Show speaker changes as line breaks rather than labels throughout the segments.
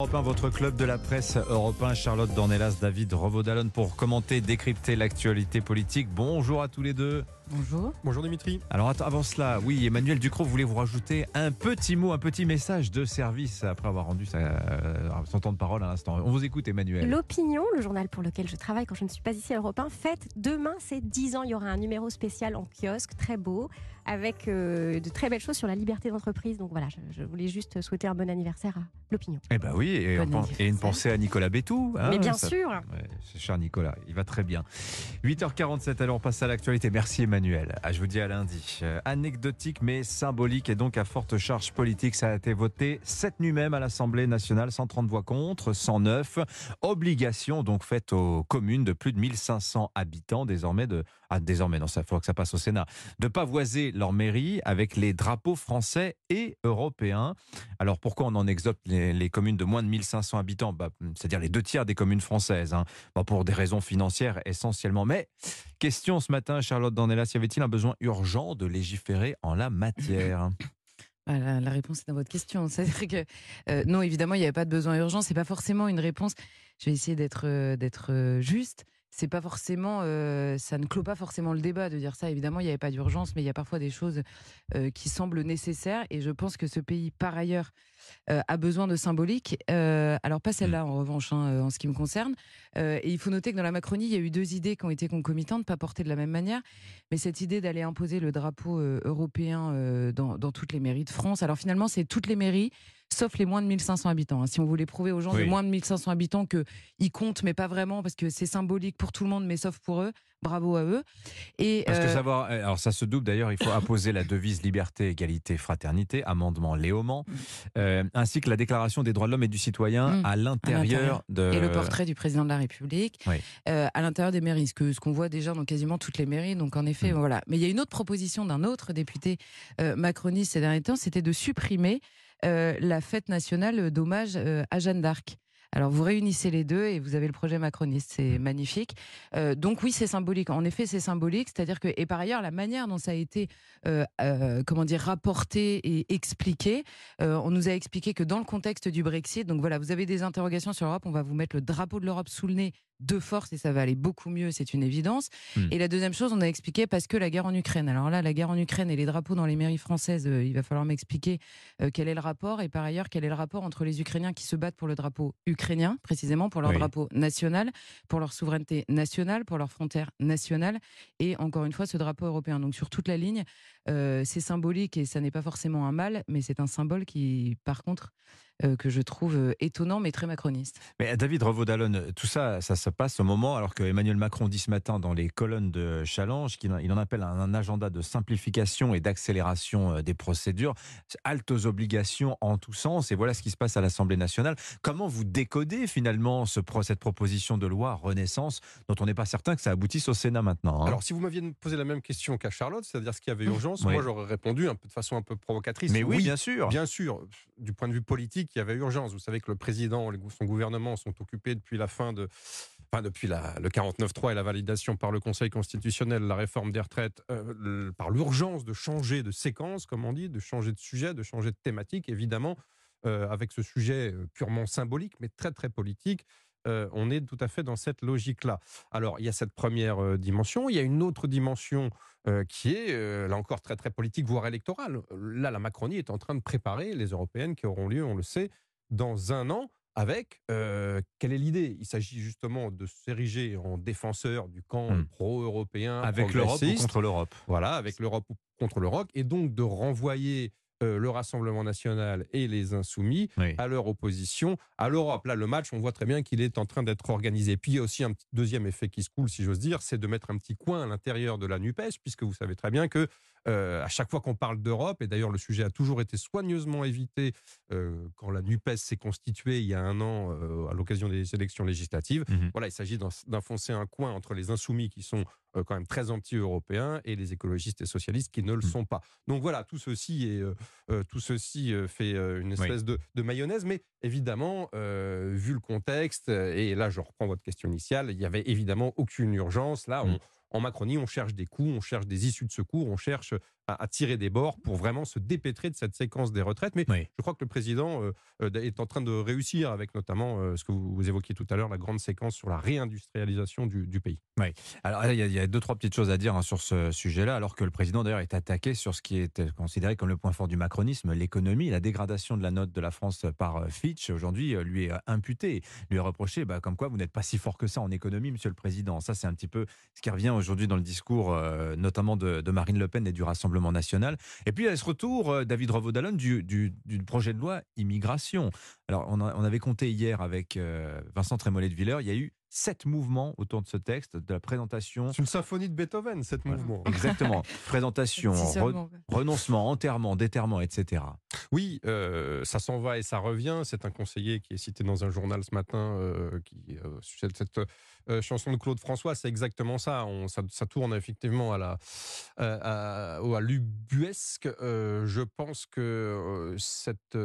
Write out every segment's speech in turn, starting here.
Europe 1, votre club de la presse européen, Charlotte Dornelas, David Revaudalon pour commenter, décrypter l'actualité politique. Bonjour à tous les deux.
Bonjour.
Bonjour Dimitri.
Alors avant cela, oui, Emmanuel Ducrot voulait vous rajouter un petit mot, un petit message de service après avoir rendu sa, euh, son temps de parole à l'instant. On vous écoute Emmanuel.
L'opinion, le journal pour lequel je travaille quand je ne suis pas ici à Europe 1, fête demain, c'est 10 ans. Il y aura un numéro spécial en kiosque, très beau, avec euh, de très belles choses sur la liberté d'entreprise. Donc voilà, je, je voulais juste souhaiter un bon anniversaire à l'opinion.
Eh ben oui, et, une pensée à Nicolas Bétou. hein,
Mais bien
ça-
sûr.
Ouais, c'est cher Nicolas, il va très bien. 8h47, alors on passe à l'actualité. Merci Emmanuel. Ah, je vous dis à lundi. Euh, anecdotique mais symbolique et donc à forte charge politique. Ça a été voté cette nuit même à l'Assemblée nationale. 130 voix contre, 109. Obligation donc faite aux communes de plus de 1500 habitants désormais de... Ah, désormais, non, ça faut que ça passe au Sénat. De pavoiser leur mairie avec les drapeaux français et européens. Alors pourquoi on en exopte les, communes de moins de 1500 habitants? Bah, C'est-à-dire les deux tiers des communes françaises. hein. Pour des raisons financières essentiellement. Mais question ce matin, Charlotte Dornelas, y avait-il un besoin urgent de légiférer en la matière?
Ah, la, réponse est dans votre question. C'est-à-dire que euh, non, évidemment, il n'y avait pas de besoin urgent. C'est pas forcément une réponse. Je vais essayer d'être euh, euh, juste. C'est pas forcément, euh, ça ne clôt pas forcément le débat de dire ça. Évidemment, il n'y avait pas d'urgence, mais il y a parfois des choses euh, qui semblent nécessaires. Et je pense que ce pays, par ailleurs, euh, a besoin de symbolique. Alors pas celle-là en revanche, hein, en ce qui me concerne. Et il faut noter que dans la Macronie, il y a eu deux idées qui ont été concomitantes, pas portées de la même manière. Mais cette idée d'aller imposer le drapeau européen dans, dans toutes les mairies de France, alors finalement, c'est toutes les mairies, sauf les moins de 1500 habitants. hein. Si on voulait prouver aux gens
Oui.
de moins de 1500 habitants qu'ils comptent, mais pas vraiment, parce que c'est symbolique pour tout le monde, mais sauf pour eux, bravo à eux. Et,
Parce que
euh,
savoir, alors ça se double d'ailleurs, il faut apposer la devise liberté, égalité, fraternité, amendement Léaumont, euh, ainsi que la déclaration des droits de l'homme et du citoyen
Mm.
à l'intérieur de.
et le portrait du président de la République
Oui.
euh, à l'intérieur des mairies, ce que ce qu'on voit déjà dans quasiment toutes les mairies. Donc en effet,
Mm.
voilà. Mais il y a une autre proposition d'un autre député macroniste ces derniers temps, c'était de supprimer la fête nationale d'hommage euh, à Jeanne d'Arc. Alors vous réunissez les deux et vous avez le projet macroniste, c'est
Mm.
magnifique. Euh, donc oui, c'est symbolique. En effet, c'est symbolique, c'est-à-dire que et par ailleurs la manière dont ça a été euh, euh, comment dire rapporté et expliqué, euh, on nous a expliqué que dans le contexte du Brexit, donc voilà, vous avez des interrogations sur l'Europe, on va vous mettre le drapeau de l'Europe sous le nez de force et ça va aller beaucoup mieux, c'est une évidence.
Hmm.
Et la deuxième chose, on a expliqué parce que la guerre en Ukraine. Alors là, la guerre en Ukraine et les drapeaux dans les mairies françaises, euh, il va falloir m'expliquer euh, quel est le rapport et par ailleurs quel est le rapport entre les Ukrainiens qui se battent pour le drapeau ukrainien, précisément pour leur
Oui.
drapeau national, pour leur souveraineté nationale, pour leurs frontières nationales et encore une fois ce drapeau européen. Donc sur toute la ligne, euh, c'est symbolique et ça n'est pas forcément un mal, mais c'est un symbole qui, par contre, euh, que je trouve euh, étonnant mais très macroniste.
Mais David Revaudalon, tout ça, ça se passe au moment alors que Emmanuel Macron dit ce matin dans les colonnes de Challenge qu'il en- appelle à un agenda de simplification et d'accélération euh, des procédures, halte aux obligations en tous sens. Et voilà ce qui se passe à l'Assemblée nationale. Comment vous décodez finalement ce cette proposition de loi Renaissance dont on n'est pas certain que ça aboutisse au Sénat maintenant hein?
Alors, si vous m'aviez posé la même question qu'à Charlotte, c'est-à-dire ce qu'il y avait urgence,
Oui.
moi j'aurais répondu un peu de façon un peu provocatrice.
Mais oui, bien sûr.
Bien sûr, du point de vue politique, il y avait urgence. Vous savez que le président son gouvernement sont occupés depuis la fin de, enfin depuis le 49.3 et la validation par le Conseil constitutionnel, la réforme des retraites, euh, par l'urgence de changer de séquence, comme on dit, de changer de sujet, de changer de thématique, évidemment, euh, avec ce sujet euh, purement symbolique, mais très très politique. Euh, on est tout à fait dans cette logique-là. Alors, il y a cette première euh, dimension. Il y a une autre dimension euh, qui est, euh, là encore, très, très politique, voire électorale. Là, la Macronie est en train de préparer les européennes qui auront lieu, on le sait, dans un an. Avec, quelle est l'idée? Il s'agit justement de s'ériger en défenseur du camp
Hmm.
pro-européen.
Avec l'Europe ou contre l'Europe?
Voilà, avec l'Europe ou contre l'Europe, et donc de renvoyer euh, le Rassemblement national et les Insoumis
Oui.
à leur opposition à l'Europe. Là, le match, on voit très bien qu'il est en train d'être organisé. Puis il y a aussi un deuxième effet qui se coule, si j'ose dire, c'est de mettre un petit coin à l'intérieur de la NUPES, puisque vous savez très bien que euh, à chaque fois qu'on parle d'Europe, et d'ailleurs le sujet a toujours été soigneusement évité euh, quand la NUPES s'est constituée il y a un an euh, à l'occasion des élections législatives,
Mhm.
voilà, il s'agit d'en- d'enfoncer un coin entre les insoumis qui sont quand même très anti-européens et les écologistes et socialistes qui ne le
Mhm.
sont pas. Donc voilà, tout ceci, est, euh, tout ceci fait une espèce de, de mayonnaise, mais évidemment, euh, vu le contexte, et là je reprends votre question initiale, il n'y avait évidemment aucune urgence. Là, on,
Mhm.
En Macronie, on cherche des coups, on cherche des issues de secours, on cherche à, tirer des bords pour vraiment se dépêtrer de cette séquence des retraites. Mais je crois que le président est en train de réussir avec notamment ce que vous, évoquiez tout à l'heure, la grande séquence sur la réindustrialisation du, pays.
Oui. Alors il y, a deux trois petites choses à dire hein, sur ce sujet-là, alors que le président d'ailleurs est attaqué sur ce qui est considéré comme le point fort du macronisme, l'économie, la dégradation de la note de la France par Fitch aujourd'hui lui est imputé, lui est reproché, bah, comme quoi vous n'êtes pas si fort que ça en économie, Monsieur le Président. Ça c'est un petit peu ce qui revient aujourd'hui dans le discours, notamment de, Marine Le Pen et du Rassemblement national. Et puis a ce retour, David Revaud-Dallon, du, du, projet de loi immigration. Alors on, avait compté hier avec Vincent Trémollet de Villers, il y a eu sept mouvements autour de ce texte, de la présentation.
C'est une symphonie de Beethoven, sept mouvements.
Exactement. présentation, renoncement, enterrement, déterrement, etc.
Oui, euh, ça s'en va et ça revient. C'est un conseiller qui est cité dans un journal ce matin, euh, qui euh, cette chanson de Claude François. C'est exactement ça. On, ça. tourne effectivement à la à, à l'ubuesque. je pense que cette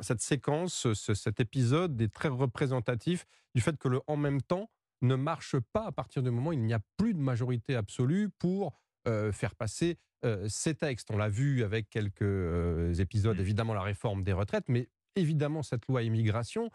cette séquence, cet épisode est très représentatif du fait que le en même temps ne marche pas à partir du moment où il n'y a plus de majorité absolue pour euh, faire passer euh, ces textes. On l'a vu avec quelques euh, épisodes, mmh. évidemment la réforme des retraites, mais évidemment cette loi immigration,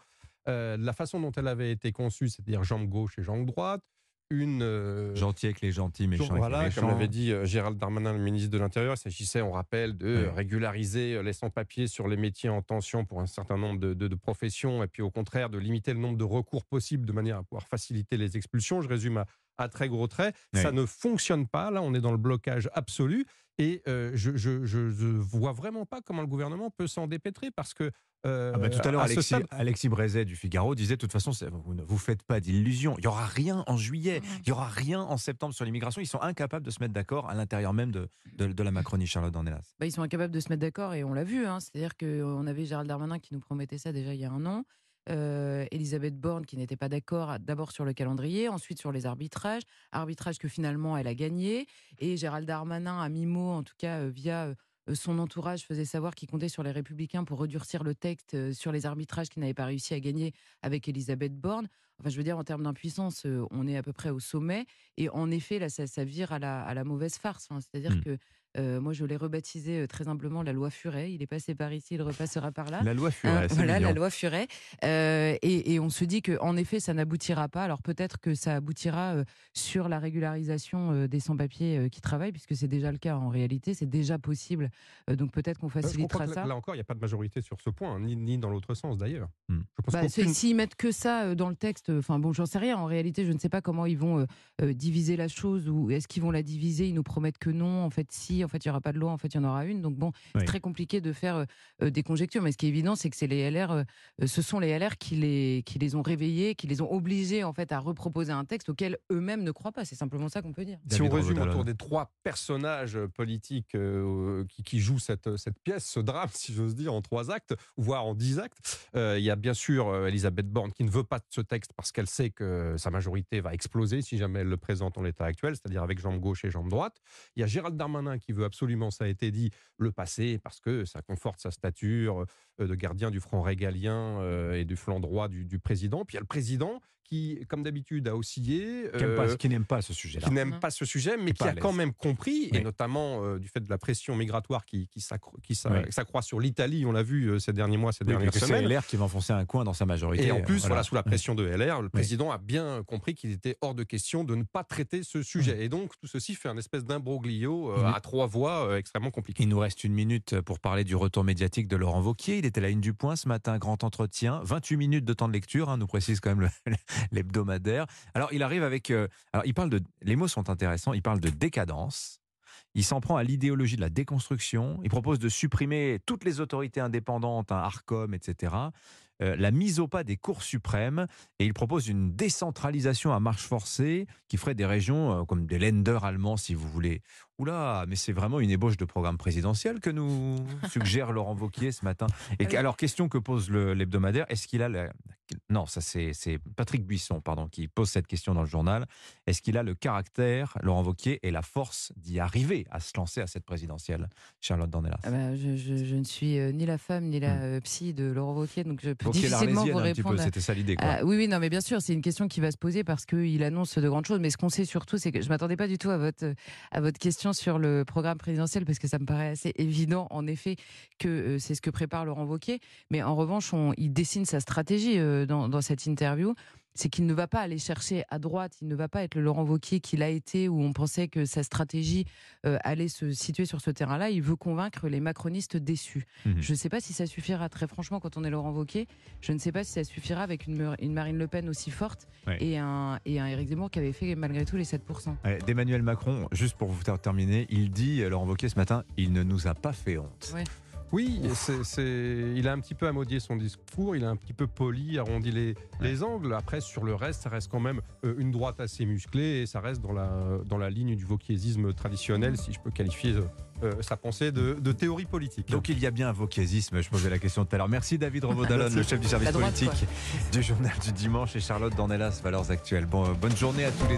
la façon dont elle avait été conçue, c'est-à-dire jambe gauche et jambe droite, une.
Euh, Gentil avec les gentils, méchant voilà, avec les
méchants. Comme l'avait dit euh, Gérald Darmanin, le ministre de l'Intérieur, il s'agissait, on rappelle, de régulariser euh, les sans-papiers sur les métiers en tension pour un certain nombre de, professions, et puis au contraire de limiter le nombre de recours possibles de manière à pouvoir faciliter les expulsions. Je résume à, très gros traits. Ça ne fonctionne pas. Là, on est dans le blocage absolu. Et je ne vois vraiment pas comment le gouvernement peut s'en dépêtrer parce que
euh, ah bah, tout à l'heure, Alexis, Alexis Brézet du Figaro disait de toute façon, vous ne vous faites pas d'illusions. Il n'y aura rien en juillet, il n'y aura rien en septembre sur l'immigration. Ils sont incapables de se mettre d'accord à l'intérieur même de, de, la Macronie, Charlotte Dornelas.
Bah, ils sont incapables de se mettre d'accord et on l'a vu. Hein. C'est-à-dire qu'on avait Gérald Darmanin qui nous promettait ça déjà il y a un an. Euh, Elisabeth Borne qui n'était pas d'accord d'abord sur le calendrier, ensuite sur les arbitrages, arbitrage que finalement elle a gagné, et Gérald Darmanin a mis mot, en tout cas euh, via euh, son entourage faisait savoir qu'il comptait sur les Républicains pour redurcir le texte sur les arbitrages qu'il n'avait pas réussi à gagner avec Elisabeth Borne. Enfin, je veux dire, en termes d'impuissance, on est à peu près au sommet. Et en effet, là, ça, vire à la, à la mauvaise farce. C'est-à-dire mmh. que euh, moi, je l'ai rebaptisé euh, très humblement la loi Furet. Il est passé par ici, il repassera par là.
La loi Furet,
euh, Voilà, la loi Furet. Et, on se dit qu'en effet, ça n'aboutira pas. Alors peut-être que ça aboutira sur la régularisation des sans-papiers qui travaillent, puisque c'est déjà le cas en réalité, c'est déjà possible. donc peut-être qu'on facilitera ça.
Là encore, il n'y a pas de majorité sur ce point, ni, ni dans l'autre sens d'ailleurs.
Hmm. Bah, s'ils mettent que ça dans le texte, enfin bon, j'en sais rien. En réalité, je ne sais pas comment ils vont diviser la chose ou est-ce qu'ils vont la diviser. Ils nous promettent que non. En fait, si en fait, il n'y aura pas de loi, en fait, il y en aura une. Donc bon, c'est très compliqué de faire euh, euh, des conjectures. Mais ce qui est évident, c'est que c'est les LR, euh, ce sont les LR qui les, qui les ont réveillés, qui les ont obligés, en fait, à reproposer un texte auquel eux-mêmes ne croient pas. C'est simplement ça qu'on peut dire.
Si on résume autour des trois personnages politiques qui, qui, jouent cette, cette pièce, ce drame, si j'ose dire, en trois actes, voire en dix actes, il y a bien sûr Elisabeth Borne qui ne veut pas de ce texte parce qu'elle sait que sa majorité va exploser si jamais elle le présente en l'état actuel, c'est-à-dire avec jambe gauche et jambe droite. Il y a Gérald Darmanin qui veut absolument, ça a été dit, le passé, parce que ça conforte sa stature euh, de gardien du front régalien euh, et du flanc droit du, du président. Puis il y a le président qui, comme d'habitude, a oscillé.
Euh, qui n'aime pas ce sujet-là.
Qui n'aime pas ce sujet, mais qui, a quand même compris, et notamment euh, du fait de la pression migratoire qui, qui s'accroît sur l'Italie, on l'a vu euh, ces derniers mois, ces dernières semaines.
C'est LR qui va enfoncer un coin dans sa majorité.
Et en plus, voilà. sous la pression de LR, le président a bien compris qu'il était hors de question de ne pas traiter ce sujet. Et donc, tout ceci fait un espèce d'imbroglio à trois voix extrêmement compliqué.
Il nous reste une minute pour parler du retour médiatique de Laurent Vauquier. Il était à la une du point ce matin, grand entretien, 28 minutes de temps de lecture, hein, nous précise quand même le, l'hebdomadaire. Alors, il arrive avec. Euh, alors, il parle de. Les mots sont intéressants. Il parle de décadence. Il s'en prend à l'idéologie de la déconstruction. Il propose de supprimer toutes les autorités indépendantes, un hein, Arcom, etc. Euh, la mise au pas des cours suprêmes et il propose une décentralisation à marche forcée qui ferait des régions euh, comme des lenders allemands, si vous voulez. Oula, mais c'est vraiment une ébauche de programme présidentiel que nous suggère Laurent Vauquier ce matin. Et alors, question que pose l'hebdomadaire, est-ce qu'il a Non, ça c'est Patrick Buisson, pardon, qui pose cette question dans le journal. Est-ce qu'il a le caractère, Laurent Wauquiez, et la force d'y arriver à se lancer à cette présidentielle, Charlotte Dornelas?
Ah bah, je, je- je ne suis euh, ni la femme ni la
Hmm.
euh, psy de Laurent Wauquiez, donc je peux difficilement vous
peu,
répondre.
c'était ça l'idée.
Ah, oui, oui, non, mais bien sûr, c'est une question qui va se poser parce qu'il annonce de grandes choses. Mais ce qu'on sait surtout, c'est que je m'attendais pas du tout à votre, à votre question sur le programme présidentiel parce que ça me paraît assez évident, en effet, que euh, c'est ce que prépare Laurent Wauquiez. Mais en revanche, on- il dessine sa stratégie euh, dans, dans cette interview. C'est qu'il ne va pas aller chercher à droite, il ne va pas être le Laurent Wauquiez qu'il a été, où on pensait que sa stratégie euh, allait se situer sur ce terrain-là. Il veut convaincre les macronistes déçus.
Mhm.
Je ne sais pas si ça suffira, très franchement, quand on est Laurent Wauquiez. Je ne sais pas si ça suffira avec une, Mar- une Marine Le Pen aussi forte
Ouais.
et, un, et un Éric Zemmour qui avait fait malgré tout les 7%.
Ouais, D'Emmanuel Macron, juste pour vous ter- terminer, il dit, euh, Laurent Wauquiez ce matin, il ne nous a pas fait honte.
Ouais.
Oui, c'est, c'est- il a un petit peu amodié son discours, il a un petit peu poli, arrondi les, les angles. Après, sur le reste, ça reste quand même euh, une droite assez musclée et ça reste dans la, dans la ligne du wauquiezisme traditionnel, si je peux qualifier euh, euh, sa pensée de, de théorie politique.
Donc il y a bien un wauquiezisme, je posais la question tout à l'heure. Merci David Revaud-Dallon, le chef du service
droite,
politique du journal du dimanche et Charlotte Dornelas, Valeurs Actuelles. Bon, euh, bonne journée à tous les deux.